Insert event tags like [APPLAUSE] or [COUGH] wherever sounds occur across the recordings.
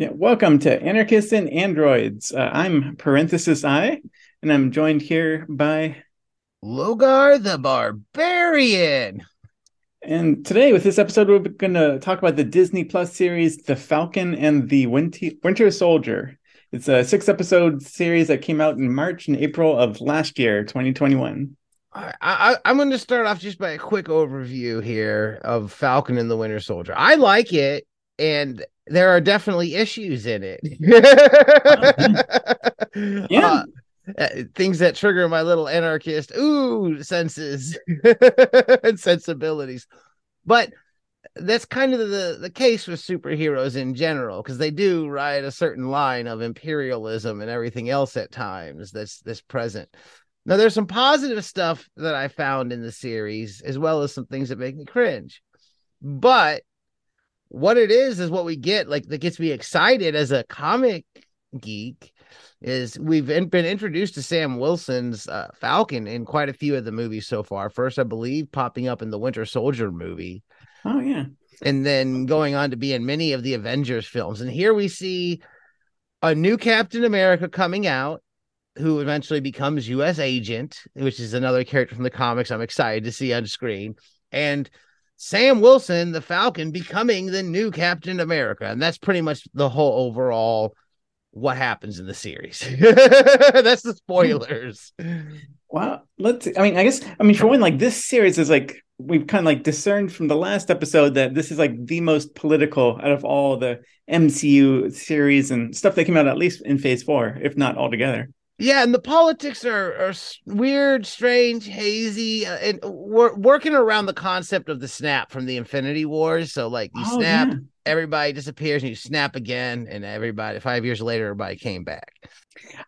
Yeah, welcome to Anarchists and Androids. Uh, I'm Parenthesis I, and I'm joined here by Logar the Barbarian. And today, with this episode, we're going to talk about the Disney Plus series, The Falcon and the Winter, Winter Soldier. It's a six episode series that came out in March and April of last year, 2021. I, I, I'm going to start off just by a quick overview here of Falcon and the Winter Soldier. I like it, and there are definitely issues in it. [LAUGHS] Yeah. Uh, uh, things that trigger my little anarchist ooh senses [LAUGHS] and sensibilities. But that's kind of the, the case with superheroes in general, because they do ride a certain line of imperialism and everything else at times that's that's present. Now there's some positive stuff that I found in the series, as well as some things that make me cringe. But what it is is what we get, like that gets me excited as a comic geek is we've been introduced to Sam Wilson's uh, Falcon in quite a few of the movies so far. First, I believe, popping up in the Winter Soldier movie, Oh, yeah. and then going on to be in many of the Avengers films. And here we see a new Captain America coming out, who eventually becomes U.S. Agent, which is another character from the comics. I'm excited to see on screen, and Sam Wilson, the Falcon, becoming the new Captain America, and that's pretty much the whole overall what happens in the series. [LAUGHS] That's the spoilers. Well, let's. I mean, I guess. I mean, for one, like this series is like we've kind of like discerned from the last episode that this is like the most political out of all the MCU series and stuff that came out at least in Phase Four, if not altogether. Yeah, and the politics are are weird, strange, hazy, uh, and we're working around the concept of the snap from the Infinity Wars. So, like, you Oh, snap, yeah. Everybody disappears, and you snap again, and everybody five years later, everybody came back.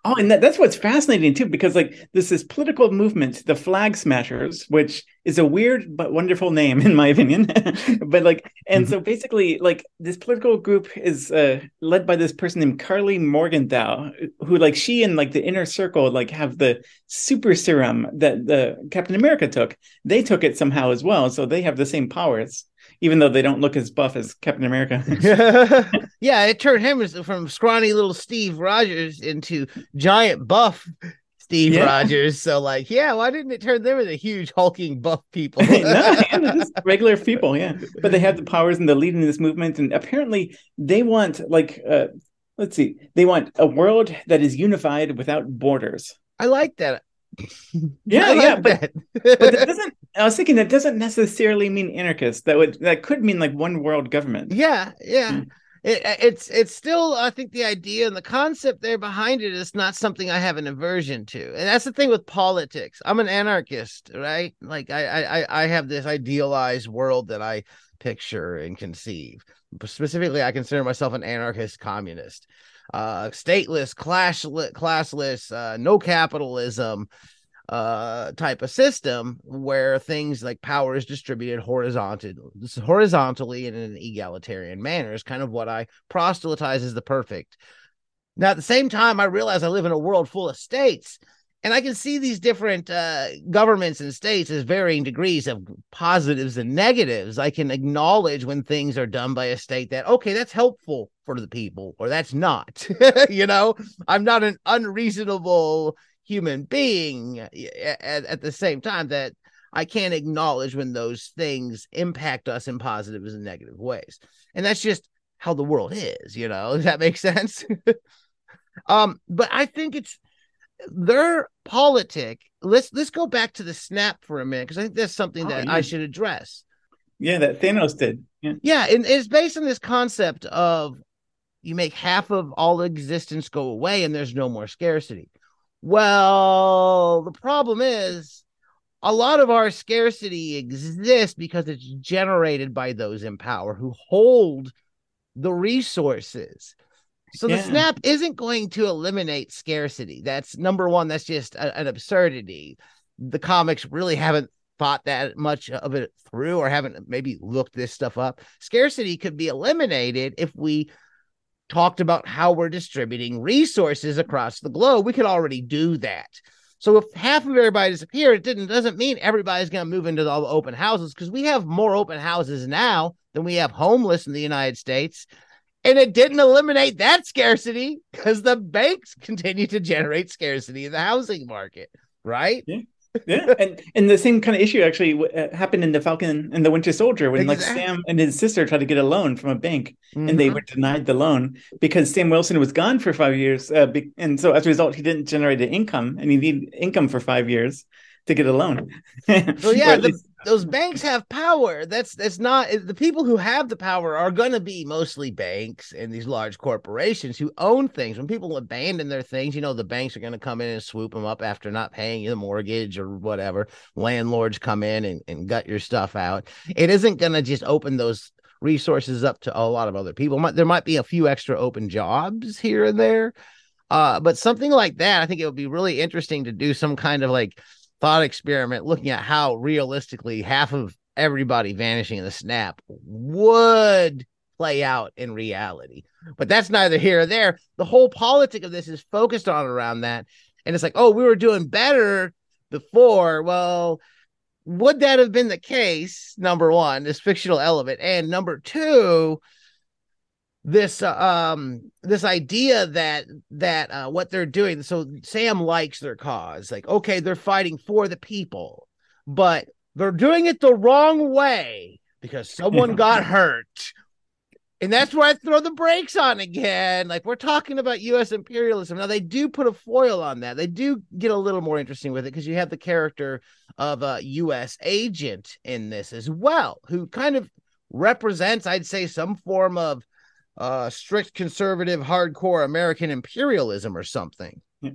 Oh, and that, that's what's fascinating too, because like this is political movement, the Flag Smashers, which is a weird but wonderful name in my opinion. [LAUGHS] but like, and so basically, like this political group is uh, led by this person named Karli Morgenthau, who like she and like the inner circle like have the super serum that the Captain America took. They took it somehow as well, so they have the same powers, even though they don't look as buff as Captain America. [LAUGHS] [LAUGHS] yeah, it turned him from scrawny little Steve Rogers into giant buff Steve Yeah. Rogers. So, like, yeah, why didn't it turn them into huge hulking buff people? [LAUGHS] no, yeah, just regular people, yeah. But they have the powers and the leading this movement, and apparently they want like uh let's see, they want a world that is unified without borders. I like that. Yeah, yeah, but that. but that doesn't I was thinking that doesn't necessarily mean anarchist. That would that could mean like one world government. yeah, yeah. Mm. It, it's it's still I think the idea and the concept there behind it is not something I have an aversion to, and that's the thing with politics. I'm an anarchist, right? Like I I I- I have this idealized world that I picture and conceive. Specifically, I consider myself an anarchist communist, uh, stateless, classless, uh, no capitalism, uh type of system where things like power is distributed horizontally horizontally in an egalitarian manner is kind of what I proselytize as the perfect. Now at the same time I realize I live in a world full of states and I can see these different uh governments and states as varying degrees of positives and negatives. I can acknowledge when things are done by a state that okay that's helpful for the people or that's not. [LAUGHS] you know, I'm not an unreasonable human being at, at the same time that I can't acknowledge when those things impact us in positive and negative ways. And that's just how the world is, you know. [LAUGHS] Does that make sense? [LAUGHS] um, but I think it's their politic. Let's let's go back to the snap for a minute because I think that's something Oh, that yeah. I should address. Yeah, that Thanos did. Yeah. Yeah, and it's based on this concept of you make half of all existence go away and there's no more scarcity. Well, the problem is a lot of our scarcity exists because it's generated by those in power who hold the resources. So the snap isn't going to eliminate scarcity. That's number one, that's just a- an absurdity. The comics really haven't thought that much of it through or haven't maybe looked this stuff up. Scarcity could be eliminated if we talked about how we're distributing resources across the globe. We could already do that. So if half of everybody disappeared, it didn't doesn't mean everybody's going to move into all the open houses because we have more open houses now than we have homeless in the United States. And it didn't eliminate that scarcity because the banks [LAUGHS] continue to generate scarcity in the housing market, right? Yeah yeah, and and the same kind of issue actually uh, happened in the Falcon and the Winter Soldier when exactly. like Sam and his sister tried to get a loan from a bank mm-hmm. and they mm-hmm. were denied the loan because Sam Wilson was gone for five years, uh, be- and so as a result he didn't generate an income and he needed income for five years to get a loan. [LAUGHS] well, yeah, the, least... those banks have power. That's that's not the people who have the power are going to be mostly banks and these large corporations who own things. When people abandon their things, you know, the banks are going to come in and swoop them up after not paying the mortgage or whatever. Landlords come in and, and gut your stuff out. It isn't going to just open those resources up to a lot of other people. There might be a few extra open jobs here and there. Uh, but something like that, I think it would be really interesting to do some kind of like thought experiment looking at how realistically half of everybody vanishing in the snap would play out in reality. But that's neither here or there. The whole politic of this is focused on around that. And it's like, oh, we were doing better before. Well, would that have been the case? Number one, this fictional element. And number two, this uh, um this idea that that uh what they're doing so sam likes their cause like okay they're fighting for the people but they're doing it the wrong way because someone got [LAUGHS] hurt. And that's where i throw the brakes on again. Like we're talking about us imperialism. Now they do put a foil on that. They do get a little more interesting with it because you have the character of a us agent in this as well who kind of represents i'd say some form of uh, strict conservative, hardcore American imperialism or something. Yeah.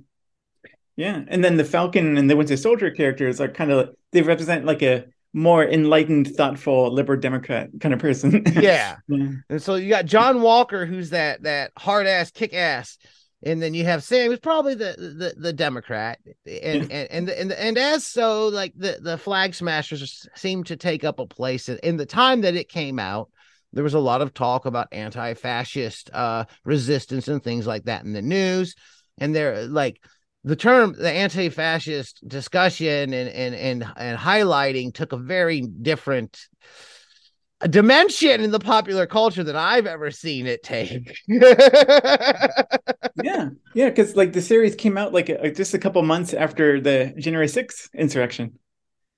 yeah. And then the Falcon and the Winter Soldier characters are kind of, they represent like a more enlightened, thoughtful, liberal Democrat kind of person. [LAUGHS] yeah. yeah. And so you got John Walker, who's that, that hard ass, kick ass. And then you have Sam, who's probably the the, the Democrat, and, and and and and as so, like the the Flag Smashers seem to take up a place in the time that it came out there was a lot of talk about anti-fascist uh, resistance and things like that in the news and they're like the term the anti-fascist discussion and and and, and highlighting took a very different dimension in the popular culture than I've ever seen it take. [LAUGHS] yeah, yeah, because like the series came out like a, just a couple months after the January 6th insurrection.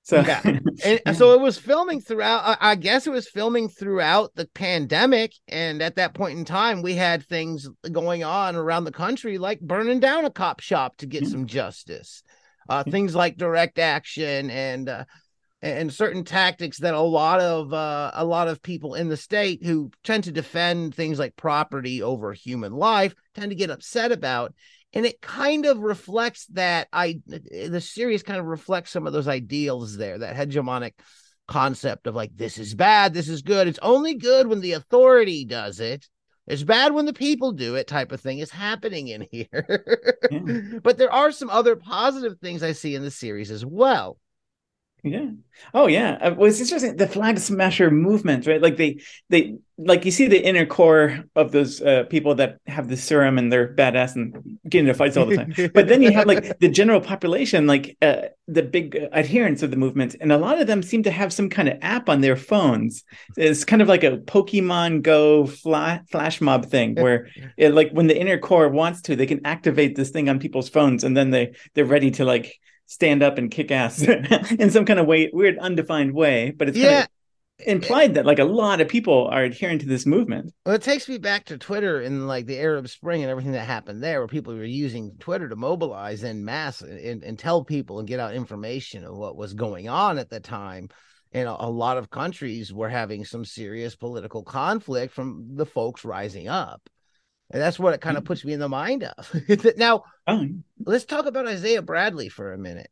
So, yeah. [LAUGHS] and so it was filming throughout. I guess it was filming throughout the pandemic, and at that point in time, we had things going on around the country, like burning down a cop shop to get yeah. some justice. Uh. Things like direct action and uh, and certain tactics that a lot of uh, a lot of people in the state who tend to defend things like property over human life tend to get upset about and it kind of reflects that i eh, the series kind of reflects some of those ideals there that hegemonic concept of like this is bad this is good. It's only good when the authority does it. It's bad when the people do it type of thing is happening in [LAUGHS] here. Yeah. but there are some other positive things i see in the series as well yeah. Oh, yeah. Uh, well, it's interesting. The flag smasher movement, right? Like they, they, like you see the inner core of those uh, people that have the serum and they're badass and get into fights all the time. but then you have like [LAUGHS] the general population, like uh, the big adherents of the movement, and a lot of them seem to have some kind of app on their phones. It's kind of like a Pokemon Go fla- flash mob thing, where it, like when the inner core wants to, they can activate this thing on people's phones, and then they they're ready to like stand up and kick ass [LAUGHS] in some kind of way, weird, undefined way. But it's yeah. implied that like a lot of people are adhering to this movement. Well, it takes me back to Twitter and like the Arab Spring and everything that happened there, where people were using Twitter to mobilize in mass and, and tell people and get out information of what was going on at the time. And a, a lot of countries were having some serious political conflict from the folks rising up. And that's what it kind of mm. puts me in the mind of. [LAUGHS] now, oh. let's talk about Isaiah Bradley for a minute.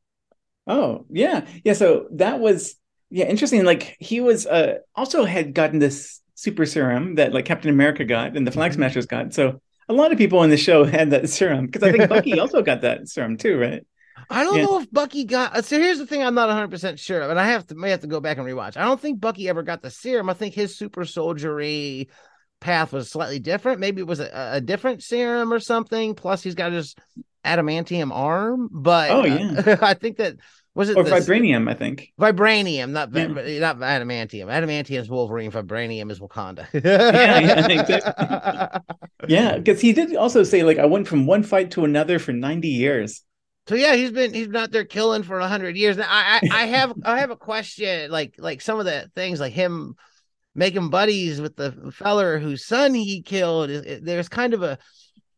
Oh, yeah. Yeah. So that was, yeah, interesting. Like he was uh, also had gotten this super serum that like Captain America got and the Flag mm-hmm. Smashers got. So a lot of people in the show had that serum because I think Bucky [LAUGHS] also got that serum too, right? I don't yeah. know if Bucky got. So here's the thing: I'm not 100 percent sure of, and I have to may have to go back and rewatch. I don't think Bucky ever got the serum. I think his super soldiery path was slightly different. Maybe it was a, a different serum or something. Plus, he's got his adamantium arm. But oh yeah, uh, [LAUGHS] I think that Was it or vibranium? I think. Vibranium, not Yeah. not adamantium. Adamantium is Wolverine. Vibranium is Wakanda. [LAUGHS] yeah, Yeah, [LAUGHS] because he did also say like I went from one fight to another for ninety years. So yeah, he's been he's not there killing for a hundred years. Now I, I I have I have a question like like some of the things like him making buddies with the feller whose son he killed. There's kind of a,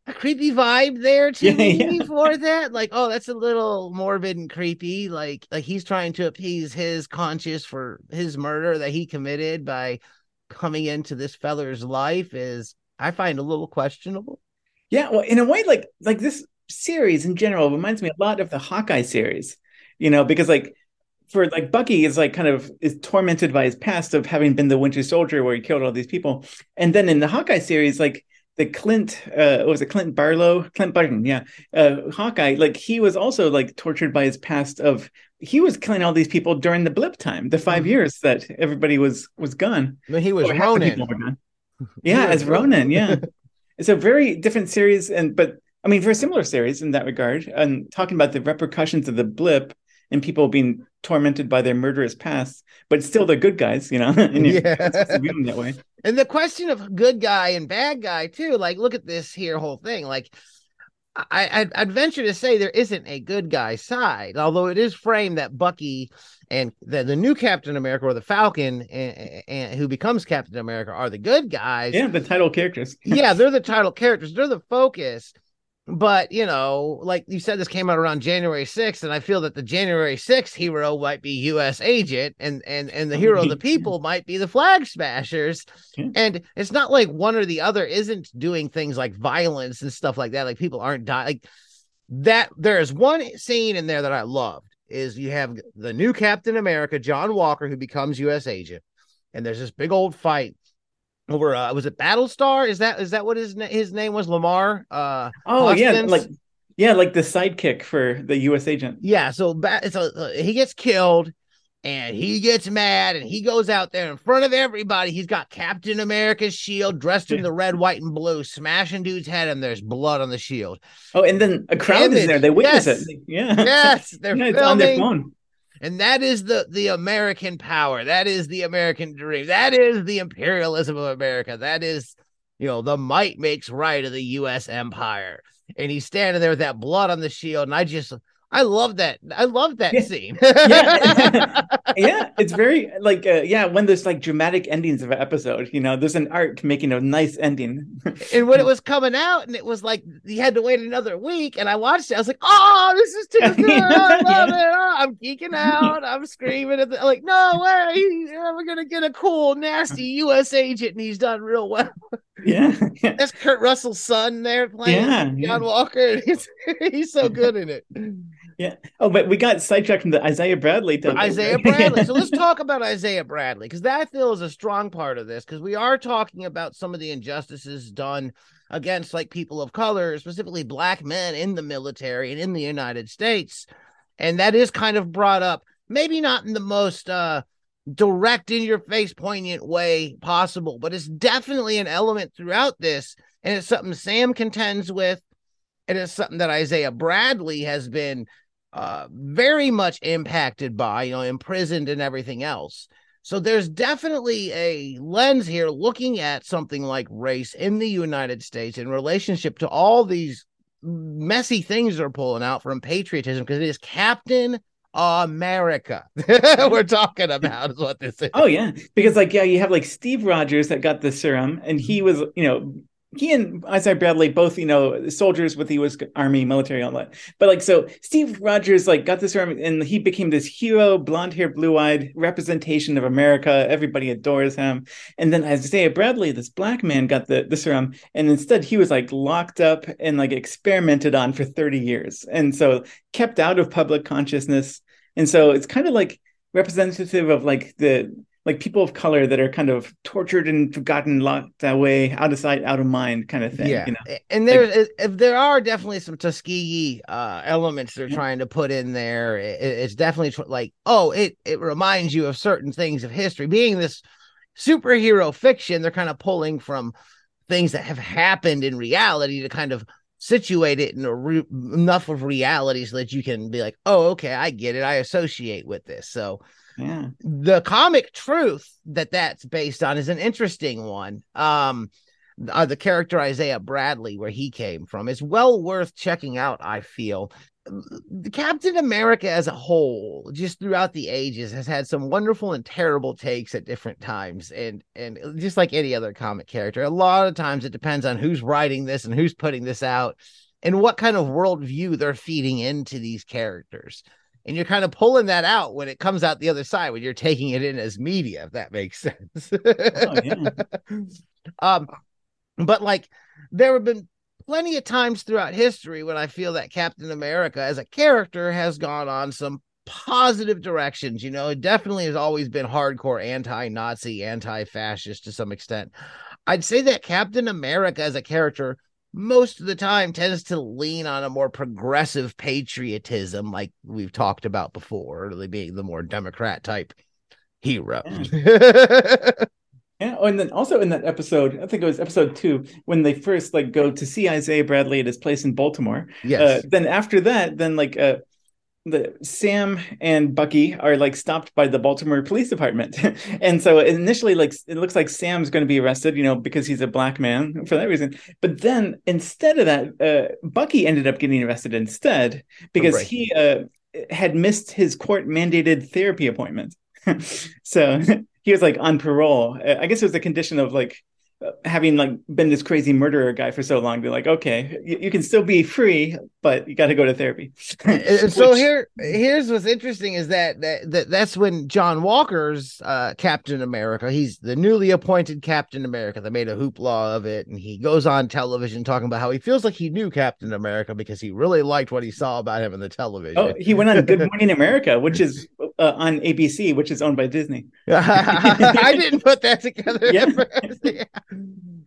a creepy vibe there [LAUGHS] to Yeah, me yeah. for that. Like oh, that's a little morbid and creepy. Like like he's trying to appease his conscience for his murder that he committed by coming into this feller's life is I find a little questionable. Yeah, well, in a way, like like this series in general reminds me a lot of the Hawkeye series, you know, because like for like Bucky is like kind of is tormented by his past of having been the Winter Soldier where he killed all these people, and then in the Hawkeye series, like the Clint, uh, what was it Clint Barlow, Clint Barton, yeah, uh, Hawkeye, like he was also like tortured by his past of he was killing all these people during the blip time, the 5 Mhm. years that everybody was was gone. I mean, he was or half the people Ronin. were gone. [LAUGHS] Yeah, was as Ronin, yeah. [LAUGHS] it's a very different series, and but I mean, very similar series in that regard. And talking about the repercussions of the blip and people being tormented by their murderous past, but still they're good guys, you know. [LAUGHS] and Yeah. it's supposed to view them that way. And the question of good guy and bad guy too. Like, look at this here whole thing. Like, I I'd, I'd venture to say there isn't a good guy side, although it is framed that Bucky and the, the new Captain America or the Falcon and, and who becomes Captain America are the good guys. Yeah, the title characters. yeah, they're [LAUGHS] the title characters. They're the focus. But you know, like you said, this came out around January 6th, and I feel that the January 6th hero might be U.S. Agent, and and and the oh, hero of the people might be the Flag Smashers. And it's not like one or the other isn't doing things like violence and stuff like that. Like people aren't dying. Like that. There is one scene in there that I loved. Is you have the new Captain America, John Walker, who becomes U.S. Agent, and there's this big old fight over uh was it Battlestar? Is that is that what his na- his name was? Lemar? Uh Oh yeah, like yeah, like the sidekick for the U.S. agent. yeah, so so uh, he gets killed and he gets mad and he goes out there in front of everybody. He's got Captain America's shield dressed in the red, white, and blue, smashing dude's head, and there's blood on the shield. Oh, and then a crowd Image, is there. They witness yes. it. Yeah. [LAUGHS] Yes, they're yeah, it's on their filming. phone. And that is the the American power. That is the American dream. That is the imperialism of America. That is, you know, the might makes right of the U.S. empire. And he's standing there with that blood on the shield, and I just, I love that. I love that Yeah. scene. Yeah. [LAUGHS] yeah, it's very like uh, yeah, when there's like dramatic endings of an episode, you know, there's an art making a nice ending. and when it [LAUGHS] was coming out, and it was like you had to wait another week, and I watched it, I was like, "Oh, this is too [LAUGHS] good! I love it! Oh, I'm geeking out! I'm screaming at the like, no way! We're gonna get a cool, nasty U.S. agent, and he's done real well." Yeah. That's Kurt Russell's son there playing Yeah, John yeah. Walker. [LAUGHS] He's, he's so good in it. Yeah. Oh, but we got sidetracked from the Isaiah Bradley topic. Isaiah [LAUGHS] Bradley. So let's talk about Isaiah Bradley because that feels a strong part of this because we are talking about some of the injustices done against like people of color, specifically black men in the military and in the United States. And that is kind of brought up, maybe not in the most uh direct in your face poignant way possible, but it's definitely an element throughout this. And it's something Sam contends with. and It is something that Isaiah Bradley has been uh very much impacted by you know imprisoned and everything else so there's definitely a lens here looking at something like race in the united states in relationship to all these messy things they're pulling out from patriotism because it is captain america. [LAUGHS] We're talking about is what this is. Oh yeah, because like yeah, you have like Steve Rogers that got the serum, and he mm-hmm. was you know he and Isaiah Bradley both you know soldiers with the U.S. Army military that. But like so, Steve Rogers like got this serum, and he became this hero, blonde hair, blue eyed representation of America. Everybody adores him. And then Isaiah Bradley, this black man, got the the serum, and instead he was like locked up and like experimented on for thirty years, and so kept out of public consciousness. And so it's kind of like representative of like the like people of color that are kind of tortured and forgotten, locked away, out of sight, out of mind, kind of thing. yeah You know? And there if there are definitely some tuskegee uh elements they're Yeah. trying to put in there it, it's definitely tr- like oh it it reminds you of certain things of history being this superhero fiction they're kind of pulling from things that have happened in reality to kind of situate it in re- enough of reality so that you can be like, oh, okay, I get it. I associate with this. So the comic truth that that's based on is an interesting one. Um, uh, the character Isaiah Bradley, where he came from, is well worth checking out. I feel Captain America as a whole, just throughout the ages, has had some wonderful and terrible takes at different times, and and just like any other comic character, a lot of times it depends on who's writing this and who's putting this out, and what kind of worldview they're feeding into these characters. And you're kind of pulling that out when it comes out the other side, when you're taking it in as media, if that makes [LAUGHS] sense. oh, yeah. um, but like there have been plenty of times throughout history when I feel that Captain America as a character has gone on some positive directions. You know, it definitely has always been hardcore anti Nazi, anti fascist to some extent. I'd say that Captain America as a character most of the time tends to lean on a more progressive patriotism, like we've talked about before, really being the more Democrat type hero. Yeah. [LAUGHS] Yeah. Oh, and then also in that episode, I think it was episode two, when they first like go to see Isaiah Bradley at his place in Baltimore. Yes. Uh, then after that, then like uh, the Sam and Bucky are like stopped by the Baltimore Police Department, [LAUGHS] and so initially, like it looks like Sam's going to be arrested, you know, because he's a black man for that reason. But then instead of that, uh, Bucky ended up getting arrested instead because right. he uh, had missed his court mandated therapy appointment. [LAUGHS] so [LAUGHS] he was like on parole. I guess it was a condition of like having like been this crazy murderer guy for so long, be like, okay, you, you can still be free, but you got to go to therapy. so Which... here, here's what's interesting is that, that that that's when John Walker's uh, Captain America. He's the newly appointed Captain America. They made a hoopla of it, and he goes on television talking about how he feels like he knew Captain America because he really liked what he saw about him in the television. Oh, he went on Good [LAUGHS] Morning America, which is uh, on ABC, which is owned by Disney. [LAUGHS] [LAUGHS] I didn't put that together. Yeah. [LAUGHS]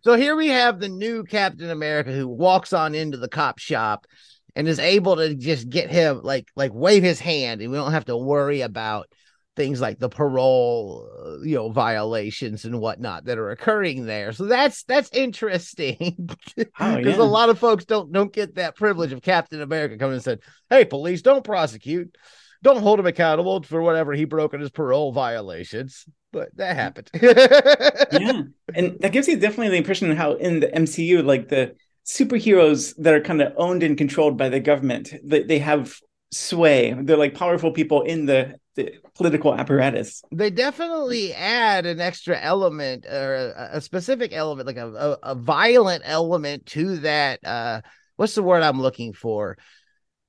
So here we have the new Captain America who walks on into the cop shop and is able to just get him like like wave his hand and we don't have to worry about things like the parole uh, you know violations and whatnot that are occurring there so that's that's interesting because oh, yeah. a lot of folks don't don't get that privilege of captain america coming and said hey police don't prosecute don't hold him accountable for whatever he broke in his parole violations but that happened. [LAUGHS] yeah. And that gives you definitely the impression of how in the MCU, like the superheroes that are kind of owned and controlled by the government, they, they have sway. They're like powerful people in the, the political apparatus. They definitely add an extra element or a, a specific element, like a, a, a violent element to that. Uh, what's the word I'm looking for?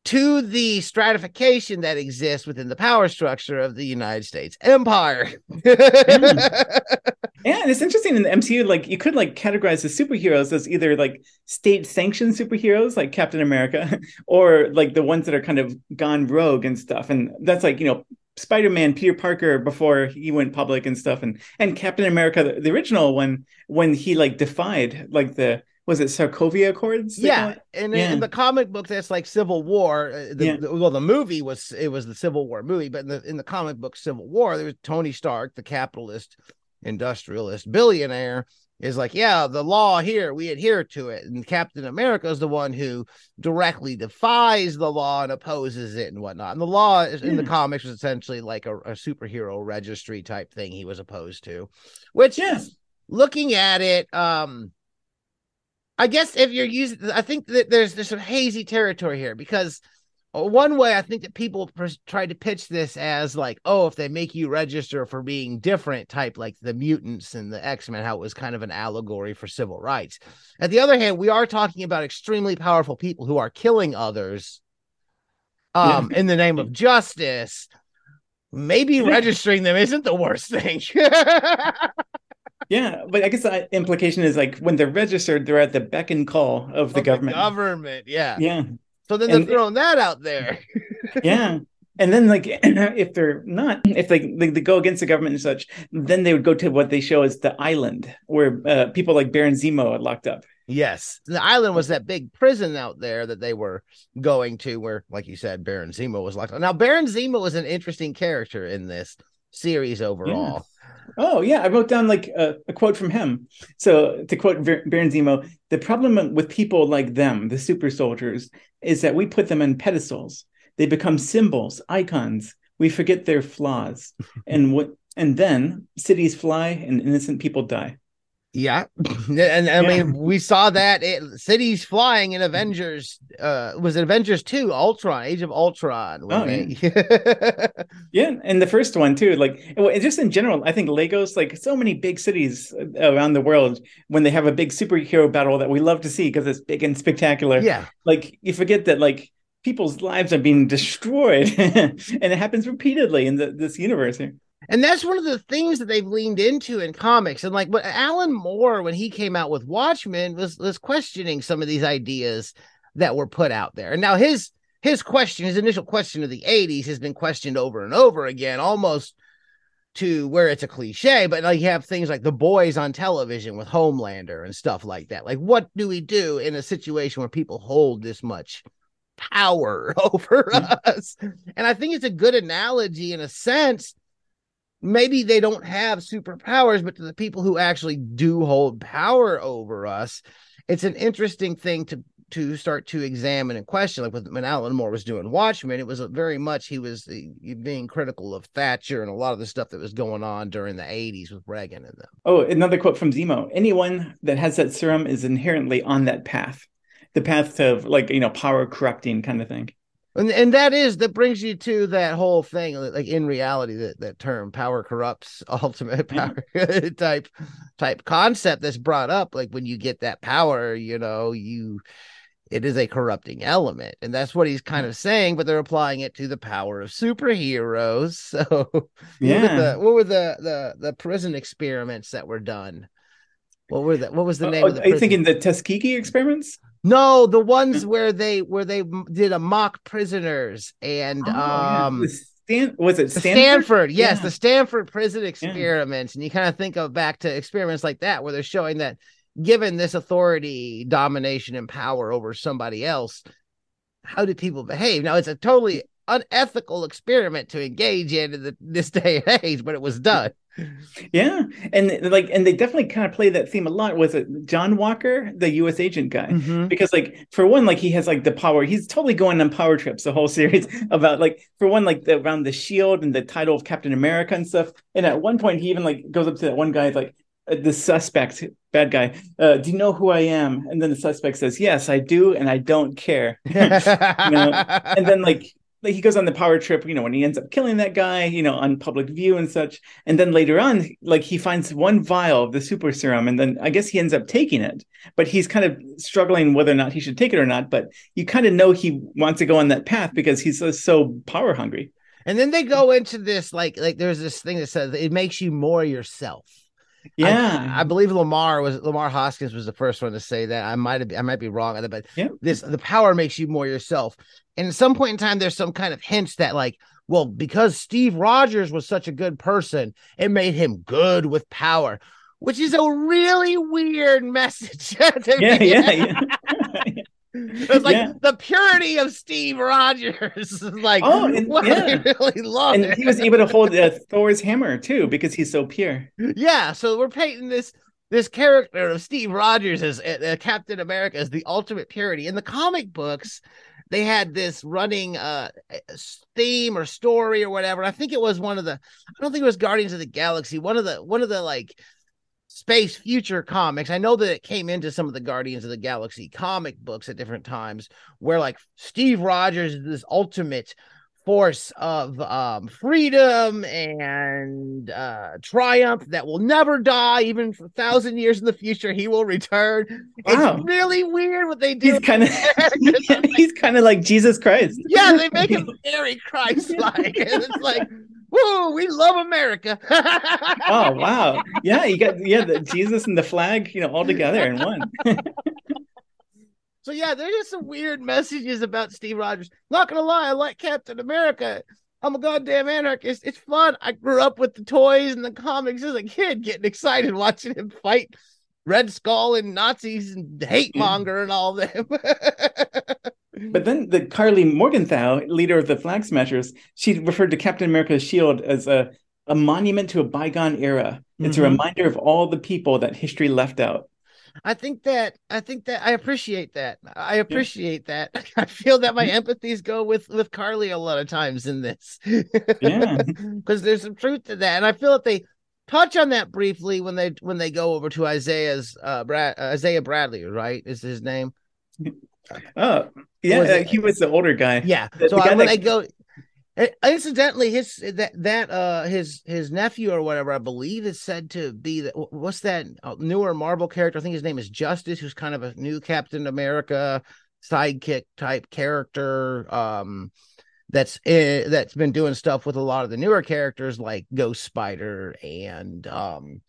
To the stratification that exists within the power structure of the United States empire. yeah. Hmm. [LAUGHS] yeah, and it's interesting in the MCU, like you could like categorize the superheroes as either like state sanctioned superheroes like Captain America, [LAUGHS] or like the ones that are kind of gone rogue and stuff. And that's like, you know, Spider-Man, Peter Parker before he went public and stuff, and and Captain America, the, the original one, when he like defied like the was it Sokovia Accords? Yeah, and yeah. in the comic book, that's like Civil War. Uh, the, yeah. the, well, the movie was it was the Civil War movie, but in the in the comic book Civil War, there was Tony Stark, the capitalist, industrialist, billionaire, is like, yeah, the law here, we adhere to it, and Captain America is the one who directly defies the law and opposes it and whatnot. And the law is, in the hmm. comics was essentially like a, a superhero registry type thing he was opposed to, which yes. looking at it, um I guess if you're using, I think that there's there's some hazy territory here because uh, one way I think that people pr- try to pitch this as like, oh, if they make you register for being different, type like the mutants and the X Men, how it was kind of an allegory for civil rights. At the other hand, we are talking about extremely powerful people who are killing others, um, in the name of justice. Maybe registering them isn't the worst thing. [LAUGHS] Yeah, but I guess the implication is like when they're registered, they're at the beck and call of the of government. The government, yeah, yeah. So then they're throwing that out there. [LAUGHS] yeah, and then like [CLEARS THROAT] if they're not, if they, they, they go against the government and such, then they would go to what they show as the island, where uh, people like Baron Zemo are locked up. Yes, the island was that big prison out there that they were going to, where, like you said, Baron Zemo was locked up. Now, Baron Zemo was an interesting character in this series overall. Oh yeah, I wrote down like a, a quote from him. So to quote Baron Zemo, the problem with people like them, the super soldiers, is that we put them in pedestals. They become symbols, icons. We forget their flaws, [LAUGHS] and what and then cities fly and innocent people die. Yeah, [LAUGHS] and I yeah. mean we saw that it, cities flying in Avengers. Uh, was it Avengers two? Ultron, Age of Ultron. Oh, yeah. [LAUGHS] yeah, and the first one too. Like, just in general, I think Lagos, like so many big cities around the world, when they have a big superhero battle that we love to see because it's big and spectacular. Yeah, like you forget that like people's lives are being destroyed, [LAUGHS] and it happens repeatedly in the, this universe here. And that's one of the things that they've leaned into in comics. And like what Alan Moore, when he came out with Watchmen, was was questioning some of these ideas that were put out there. And now his his question, his initial question of the 80s has been questioned over and over again, almost to where it's a cliche, but like you have things like the boys on television with Homelander and stuff like that. Like, what do we do in a situation where people hold this much power [LAUGHS] over mm-hmm. us? And I think it's a good analogy in a sense maybe they don't have superpowers, but to the people who actually do hold power over us, it's an interesting thing to to start to examine and question. Like when Alan Moore was doing Watchmen, it was very much he was being critical of Thatcher and a lot of the stuff that was going on during the 80s with Reagan and them. Oh, another quote from Zemo anyone that has that serum is inherently on that path, the path to like, you know, power corrupting kind of thing and and that is that brings you to that whole thing like in reality that that term power corrupts [LAUGHS] ultimate power [LAUGHS] type type concept that's brought up like when you get that power you know you it is a corrupting element and that's what he's kind of saying but they're applying it to the power of superheroes [LAUGHS] so yeah what were the what were the the, the prison experiments that were done what were that? What was the name uh, of the? Are you thinking the Tuskegee experiments? No, the ones where they where they did a mock prisoners and oh, um yeah. Stan- was it Stanford? Stanford yes, yeah. the Stanford prison experiments, yeah. and you kind of think of back to experiments like that where they're showing that given this authority, domination, and power over somebody else, how do people behave? Now it's a totally unethical experiment to engage in in the, this day and age, but it was done. Yeah, and like, and they definitely kind of play that theme a lot. Was it John Walker, the U.S. agent guy? Mm-hmm. Because like, for one, like he has like the power. He's totally going on power trips. The whole series [LAUGHS] about like, for one, like the, around the shield and the title of Captain America and stuff. And at one point, he even like goes up to that one guy like. Uh, the suspect, bad guy, uh, do you know who I am? And then the suspect says, Yes, I do, and I don't care. [LAUGHS] you know? And then like like he goes on the power trip, you know, when he ends up killing that guy, you know, on public view and such. And then later on, like he finds one vial of the super serum, and then I guess he ends up taking it. But he's kind of struggling whether or not he should take it or not. But you kind of know he wants to go on that path because he's so, so power hungry. And then they go into this like like there's this thing that says it makes you more yourself. Yeah, I, I, believe Lemar was Lemar Hoskins was the first one to say that. I might have I might be wrong on that, but yeah. this the power makes you more yourself. And at some point in time, there's some kind of hints that, like, well, because Steve Rogers was such a good person, it made him good with power, which is a really weird [LAUGHS] message. yeah, yeah, yeah, It's like yeah. the purity of Steve Rogers. [LAUGHS] like, oh, and, what yeah. really love and it. he was able to hold uh, [LAUGHS] Thor's hammer too because he's so pure. Yeah, so we're painting this this character of Steve Rogers as uh, Captain America as the ultimate purity. In the comic books, they had this running uh theme or story or whatever. I think it was one of the I don't think it was Guardians of the Galaxy, one of the one of the like space future comics. I know that it came into some of the Guardians of the Galaxy comic books at different times where like Steve Rogers is this ultimate force of um, freedom and uh, triumph that will never die, even for a thousand years in the future. He will return. Wow. It's really weird what they do. He's kind of [LAUGHS] he's kind of like Jesus Christ. Yeah, they make him [LAUGHS] very Christ-like. And it's like. Woo, we love America. [LAUGHS] oh wow. Yeah, you got yeah, the Jesus and the flag, you know, all together in one. So yeah, there's just some weird messages about Steve Rogers. Not gonna lie, I like Captain America. I'm a goddamn anarchist. It's fun. I grew up with the toys and the comics as a kid, getting excited watching him fight Red Skull and Nazis and hate mm. monger and all them. [LAUGHS] but then the Karli Morgenthau, leader of the Flag Smashers, she referred to Captain America's shield as a a monument to a bygone era. It's Mhm. a reminder of all the people that history left out. I think that I think that I appreciate that. I appreciate that. [LAUGHS] I feel that my empathies go with with Karli a lot of times in this. Yeah. [LAUGHS] Because there's some truth to that. And I feel that they touch on that briefly when they when they go over to Isaiah's uh Brad Isaiah Bradley, right? Is his name? [LAUGHS] Oh, yeah, Was uh, he was the older guy. Yeah. The- so the I, guy when that- I go incidentally his that that uh his his nephew or whatever i believe is said to be that what's that uh, newer marvel character i think his name is justice who's kind of a new captain america sidekick type character um that's uh, that's been doing stuff with a lot of the newer characters like ghost spider and um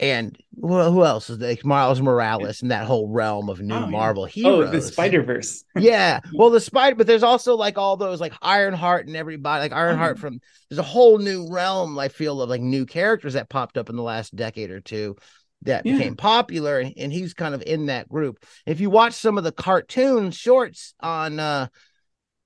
and well, who else is there? Miles Morales and that whole realm of new Oh, yeah. Marvel Oh, the Spider Verse. [LAUGHS] yeah. Well, the spider, but there's also like all those like Ironheart and everybody like Ironheart Oh. from there's a whole new realm, I feel, of like new characters that popped up in the last decade or two that Yeah. became popular, and, and he's kind of in that group. If you watch some of the cartoon shorts on uh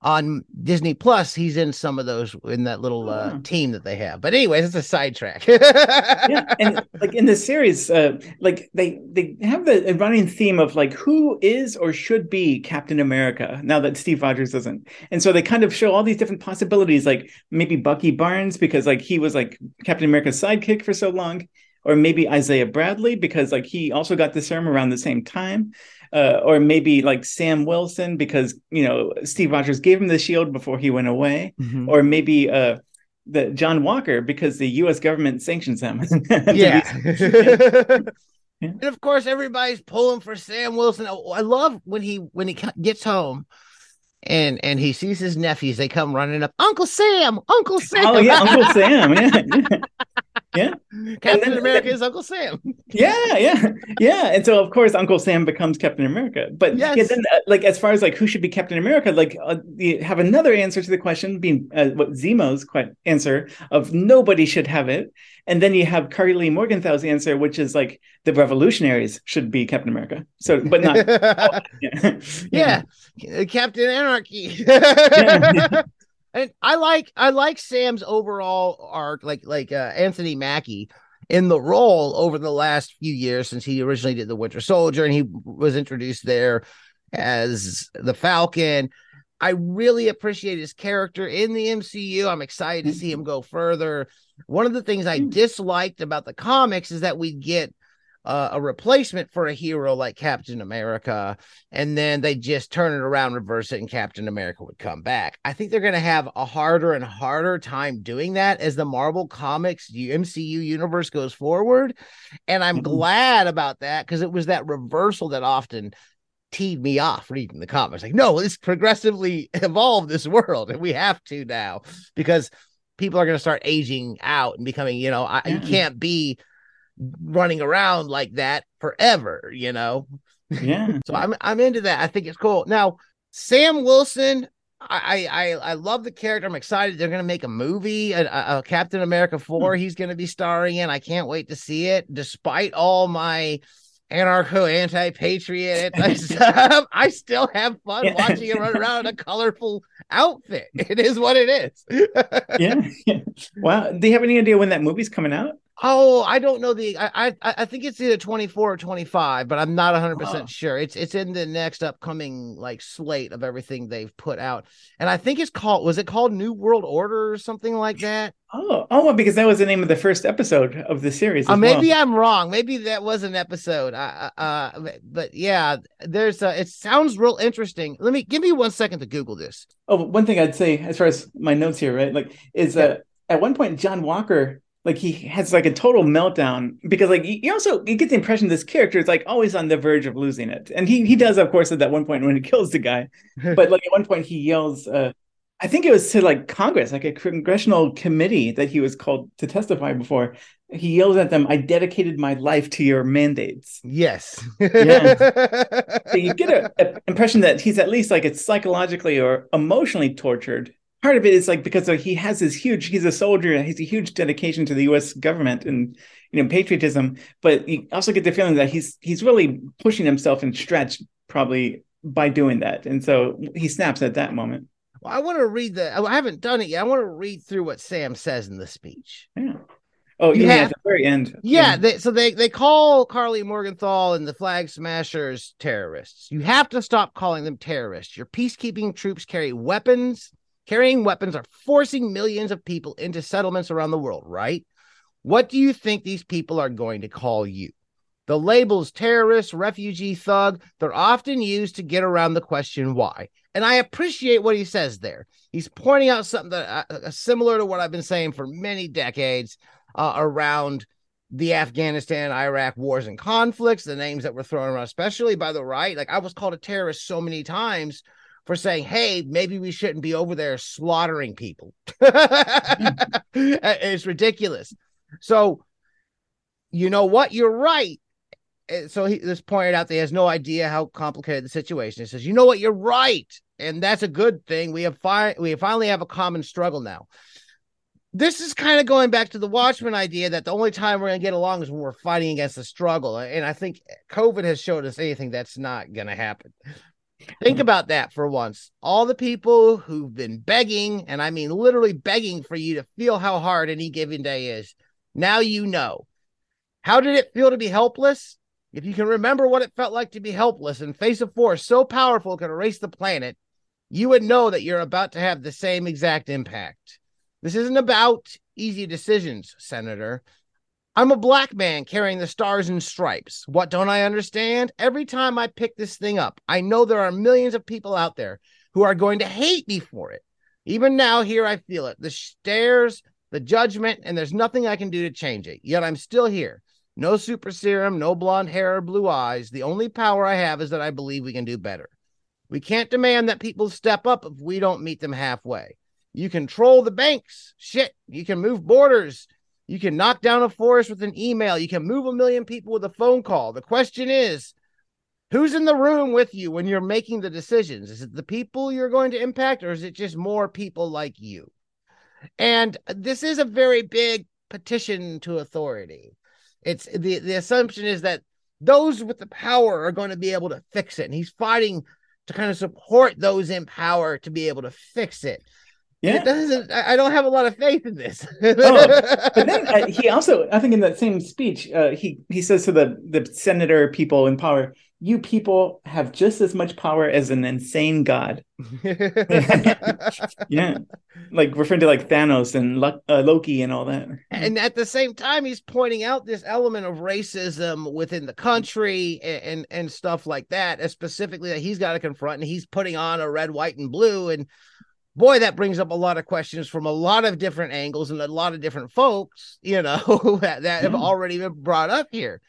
on Disney Plus, he's in some of those in that little uh Oh. team that they have. But anyways, it's a sidetrack. yeah, and like in the series, uh, like they they have the running theme of like who is or should be Captain America now that Steve Rogers isn't, and so they kind of show all these different possibilities, like maybe Bucky Barnes because like he was like Captain America's sidekick for so long, or maybe Isaiah Bradley because like he also got the serum around the same time. Uh, or maybe like Sam Wilson because you know Steve Rogers gave him the shield before he went away, Mhm. or maybe uh, the John Walker because the U.S. government sanctions him. [LAUGHS] yeah. [LAUGHS] Yeah. And of course, everybody's pulling for Sam Wilson. Oh, I love when he when he gets home and and he sees his nephews. They come running up, Uncle Sam, Uncle Sam. oh yeah, Uncle Sam. Yeah, yeah, [LAUGHS] Captain then- America is Uncle Sam. [LAUGHS] yeah, yeah, yeah. And so of course Uncle Sam becomes Captain America. But yeah, then uh, like as far as like who should be Captain America, like uh, you have another answer to the question being uh, what Zemo's quite answer of nobody should have it, and then you have Karli Lee Morgenthau's answer, which is like the revolutionaries should be Captain America. So, but not [LAUGHS] [LAUGHS] yeah, yeah, Captain Anarchy. Yeah. And I like I like Sam's overall arc, like like uh, Anthony Mackie in the role over the last few years since he originally did the Winter Soldier and he was introduced there as the Falcon. I really appreciate his character in the MCU. I'm excited to see him go further. One of the things I Mm. disliked about the comics is that we get uh, a replacement for a hero like Captain America, and then they just turn it around, reverse it, and Captain America would come back. I think they're going to have a harder and harder time doing that as the Marvel Comics MCU universe goes forward. And I'm Mhm. glad about that because it was that reversal that often teed me off reading the comics. Like, no, let's progressively [LAUGHS] evolved this world, and we have to now because people are going to start aging out and becoming, you know, I, you can't be running around like that forever, you know. yeah. [LAUGHS] So I'm I'm into that. I think it's cool. Now, Sam Wilson, I I I love the character. I'm excited. They're gonna make a movie, a, a- a Captain America four. Hmm. He's gonna be starring in. I can't wait to see it. Despite all my anarcho anti-patriot [LAUGHS] [LAUGHS] stuff, I still have fun Yeah. watching him run around in a colorful outfit. It is what it is. yeah, yeah. Wow. Do you have any idea when that movie's coming out? Oh, I don't know the. I I, I think it's either twenty four or twenty five, but I'm not hundred percent sure. It's it's in the next upcoming like slate of everything they've put out, and I think it's called. Was it called New World Order or something like that? Oh, oh, because that was the name of the first episode of the series. Uh, maybe well. I'm wrong. Maybe that was an episode. Uh, uh, but- yeah, there's. A, it sounds real interesting. Let me give me one second to Google this. Oh, one thing I'd say as far as my notes here, right? Like, is uh, at one point John Walker, like he has like a total meltdown because like you also you get the impression this character is like always on the verge of losing it, and he he does of course at that one point when he [LAUGHS] kills the guy, [LAUGHS] but like at one point he yells. uh I think it was to like Congress, like a congressional committee that he was called to testify before. He yells at them, "I dedicated my life to your mandates." Yes. [LAUGHS] So you get an impression that he's at least like it's psychologically or emotionally tortured. Part of it is like because he has this huge, he's a soldier, he's a huge dedication to the U.S. government and you know patriotism. But you also get the feeling that he's he's really pushing himself and stretched probably by doing that, and so he snaps at that moment. Well, I want to read the. I haven't done it yet. I want to read through what Sam says in the speech. Yeah. Oh, you yeah, at the very end. Yeah, yeah. They, so they they call Karli Morgenthau and the Flag Smashers terrorists. You have to stop calling them terrorists. Your peacekeeping troops carry weapons. Carrying weapons are forcing millions of people into settlements around the world, right? What do you think these people are going to call you? The labels terrorist, refugee, thug, they're often used to get around the question why. And I appreciate what he says there. He's pointing out something that uh, uh similar to what I've been saying for many decades uh, around the Afghanistan, Iraq wars and conflicts, the names that were thrown around, especially by the right. Like I was called a terrorist so many times for saying, hey, maybe we shouldn't be over there slaughtering people. [LAUGHS] [LAUGHS] it's ridiculous. So, you know what? You're right. So he just pointed out that he has no idea how complicated the situation is. He says, you know what? You're right. And that's a good thing. We have fi- we finally have a common struggle now this is kind of going back to the Watchmen idea that the only time we're going to get along is when we're fighting against the struggle. And I think COVID has showed us anything that's not going to happen. Think about that for once. All the people who've been begging, and I mean literally begging for you to feel how hard any given day is. Now you know. How did it feel to be helpless? If you can remember what it felt like to be helpless and face a force so powerful it could erase the planet, you would know that you're about to have the same exact impact. This isn't about easy decisions, Senator. I'm a black man carrying the stars and stripes. What don't I understand? Every time I pick this thing up, I know there are millions of people out there who are going to hate me for it. Even now, here I feel it the stares, the judgment, and there's nothing I can do to change it. Yet I'm still here. No super serum, no blonde hair or blue eyes. The only power I have is that I believe we can do better. We can't demand that people step up if we don't meet them halfway. You control the banks. Shit. You can move borders. You can knock down a forest with an email. You can move a million people with a phone call. The question is, who's in the room with you when you're making the decisions? Is it the people you're going to impact, or is it just more people like you? And this is a very big petition to authority. It's the, the assumption is that those with the power are going to be able to fix it. And he's fighting to kind of support those in power to be able to fix it. Yeah, it doesn't. I don't have a lot of faith in this. oh, [LAUGHS] but then uh, he also, I think, in that same speech, uh, he he says to the the senator people in power, "You people have just as much power as an insane god." [LAUGHS] [LAUGHS] yeah, like referring to like Thanos and uh, Loki and all that. And at the same time, he's pointing out this element of racism within the country and and, and stuff like that, specifically that he's got to confront. And he's putting on a red, white, and blue and boy, that brings up a lot of questions from a lot of different angles and a lot of different folks, you know, [LAUGHS] that, that have already been brought up here.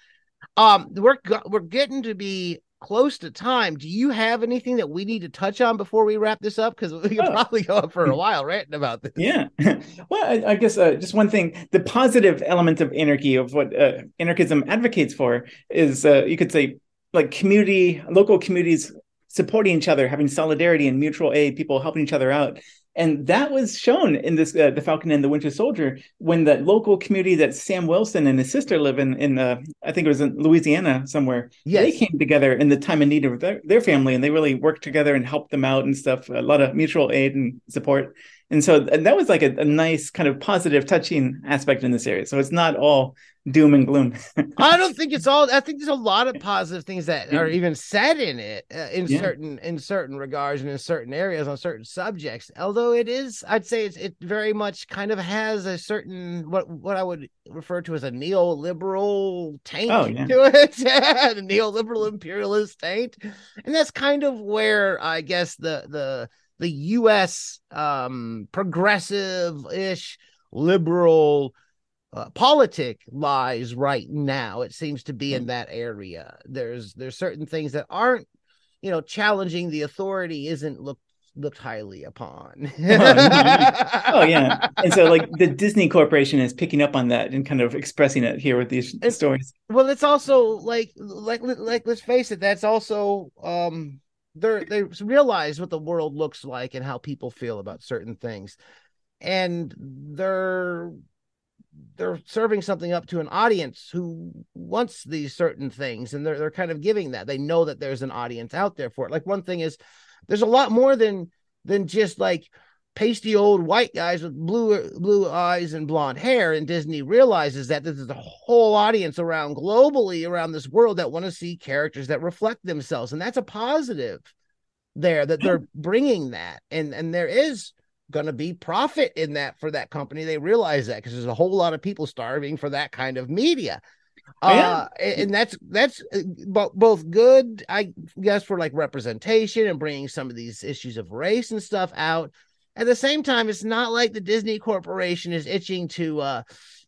Um, we're we're getting to be close to time. Do you have anything that we need to touch on before we wrap this up? Because we could oh. probably go up for a while ranting about this. Yeah. [LAUGHS] Well, I, I guess uh, just one thing: the positive element of anarchy, of what uh, anarchism advocates for, is uh, you could say like community, local communities supporting each other, having solidarity and mutual aid, people helping each other out. And that was shown in this, uh, the Falcon and the Winter Soldier, when that local community that Sam Wilson and his sister live in, in uh, I think it was in Louisiana somewhere. Yes. They came together in the time of need of their, their family, and they really worked together and helped them out and stuff. A lot of mutual aid and support. And so and that was like a, a nice kind of positive, touching aspect in this area. So it's not all doom and gloom. [LAUGHS] I don't think it's all. I think there's a lot of positive things that are even said in it, uh, in yeah. certain in certain regards and in certain areas on certain subjects. Although it is, I'd say it's, it very much kind of has a certain what what I would refer to as a neoliberal taint oh, yeah. to it, [LAUGHS] the neoliberal imperialist taint, and that's kind of where I guess the the the U.S. Um, progressive ish liberal uh, politic lies right now. It seems to be in hmm. that area. There's there's certain things that aren't, you know, challenging the authority isn't looked looked highly upon. oh, [LAUGHS] oh, yeah, and so like the Disney Corporation is picking up on that and kind of expressing it here with these and, stories. Well, it's also like like like let's face it, that's also um they they realize what the world looks like and how people feel about certain things, and they're they're serving something up to an audience who wants these certain things and they're, they're kind of giving that. They know that there's an audience out there for it. Like one thing is there's a lot more than than just like pasty old white guys with blue blue eyes and blonde hair and disney realizes that this is a whole audience around globally around this world that want to see characters that reflect themselves and that's a positive there that they're [LAUGHS] bringing that and and there is going to be profit in that for that company. They realize that because there's a whole lot of people starving for that kind of media. Uh and that's that's uh, both good i guess for like representation and bringing some of these issues of race and stuff out at the same time it's not like the disney corporation is itching to uh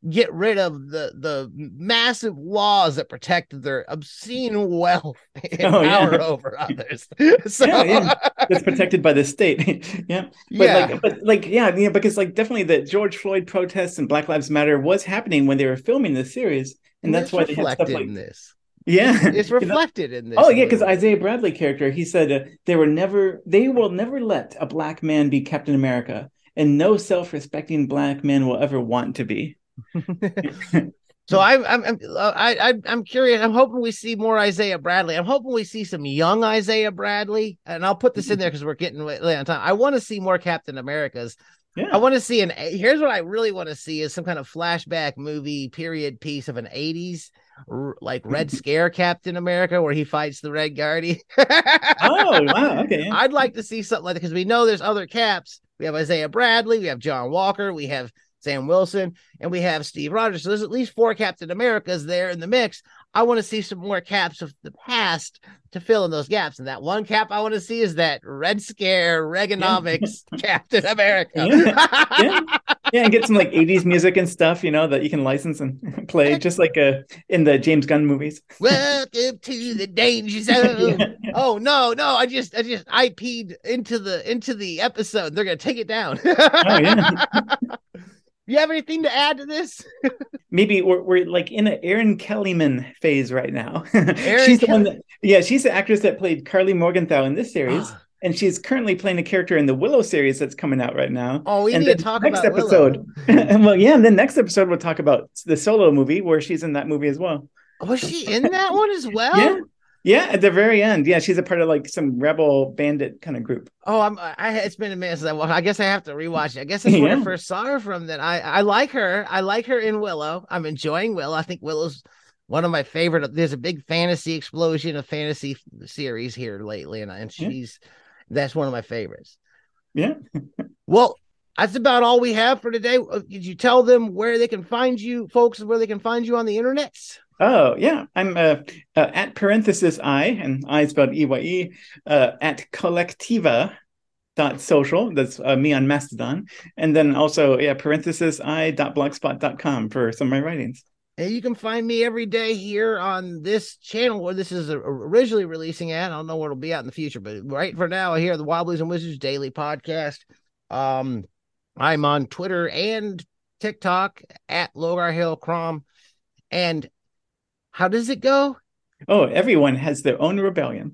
get rid of the the massive laws that protect their obscene wealth [LAUGHS] and Oh, yeah. power over others [LAUGHS] [LAUGHS] so Yeah, yeah. That's protected by the state. yeah. But yeah like but like yeah, yeah, because like definitely the George Floyd protests and Black Lives Matter was happening when they were filming this series. And that's why they had stuff like this Yeah. it's [LAUGHS] reflected in this Oh yeah, because. Isaiah Bradley character, he said uh, they were never, they will never let a black man be Captain America, and no self-respecting black man will ever want to be. [LAUGHS] So I'm I'm I'm I, I I'm curious. I'm hoping we see more Isaiah Bradley. I'm hoping we see some young Isaiah Bradley, and I'll put this in there because we're getting late on time. I want to see more Captain Americas. Yeah. I want to see an. Here's what I really want to see is some kind of flashback movie period piece of an '80s r- like Red Scare Captain America where he fights the Red Guardian. [LAUGHS] oh wow, okay. I'd like to see something like that because we know there's other caps. We have Isaiah Bradley, we have John Walker, we have Sam Wilson, and we have Steve Rogers. So there's at least four Captain Americas there in the mix. I want to see some more caps of the past to fill in those gaps. And that one cap I want to see is that Red Scare Reaganomics [LAUGHS] Captain America. Yeah. Yeah, [LAUGHS] and get some like 80s music and stuff, you know, that you can license and [LAUGHS] play, just like uh, in the James Gunn movies. [LAUGHS] Welcome to the danger zone. Yeah. Oh no, no! I just, I just IP'd into the into the episode. They're gonna take it down. [LAUGHS] Oh yeah. you have anything to add to this? Maybe we're, we're like in an Erin Kellyman phase right now. Erin she's the one that, yeah, she's the actress that played Karli Morgenthau in this series. And she's currently playing a character in the Willow series that's coming out right now. oh, we and need to talk next about episode, [LAUGHS] well, yeah, and then next episode we'll talk about the solo movie where she's in that movie as well. Was she in that one as well? Yeah, yeah, at the very end, yeah, she's a part of like some rebel bandit kind of group. Oh, I'm. I. It's been a minute since I. Well, I guess I have to rewatch it. I guess that's where I first saw her from. That I. I like her. I like her in Willow. I'm enjoying Willow. I think Willow's one of my favorite. There's a big fantasy explosion of fantasy series here lately, and and Yeah. That's one of my favorites. Yeah. [LAUGHS] Well, that's about all we have for today. Uh, Did you tell them where they can find you, folks, where they can find you on the internet? Oh yeah, I'm uh, uh, at parenthesis i and i spelled e y e uh, at kolektiva dot social. That's uh, me on Mastodon, and then also yeah parenthesis i dot blogspot dot com for some of my writings. And you can find me every day here on this channel where this is originally releasing at. I don't know where it'll be at in the future, but right for now, here the Wobblies and Wizards Daily Podcast. Um, I'm on Twitter and TikTok at Logar Hill Crom. And how does it go? Oh, everyone has their own rebellion.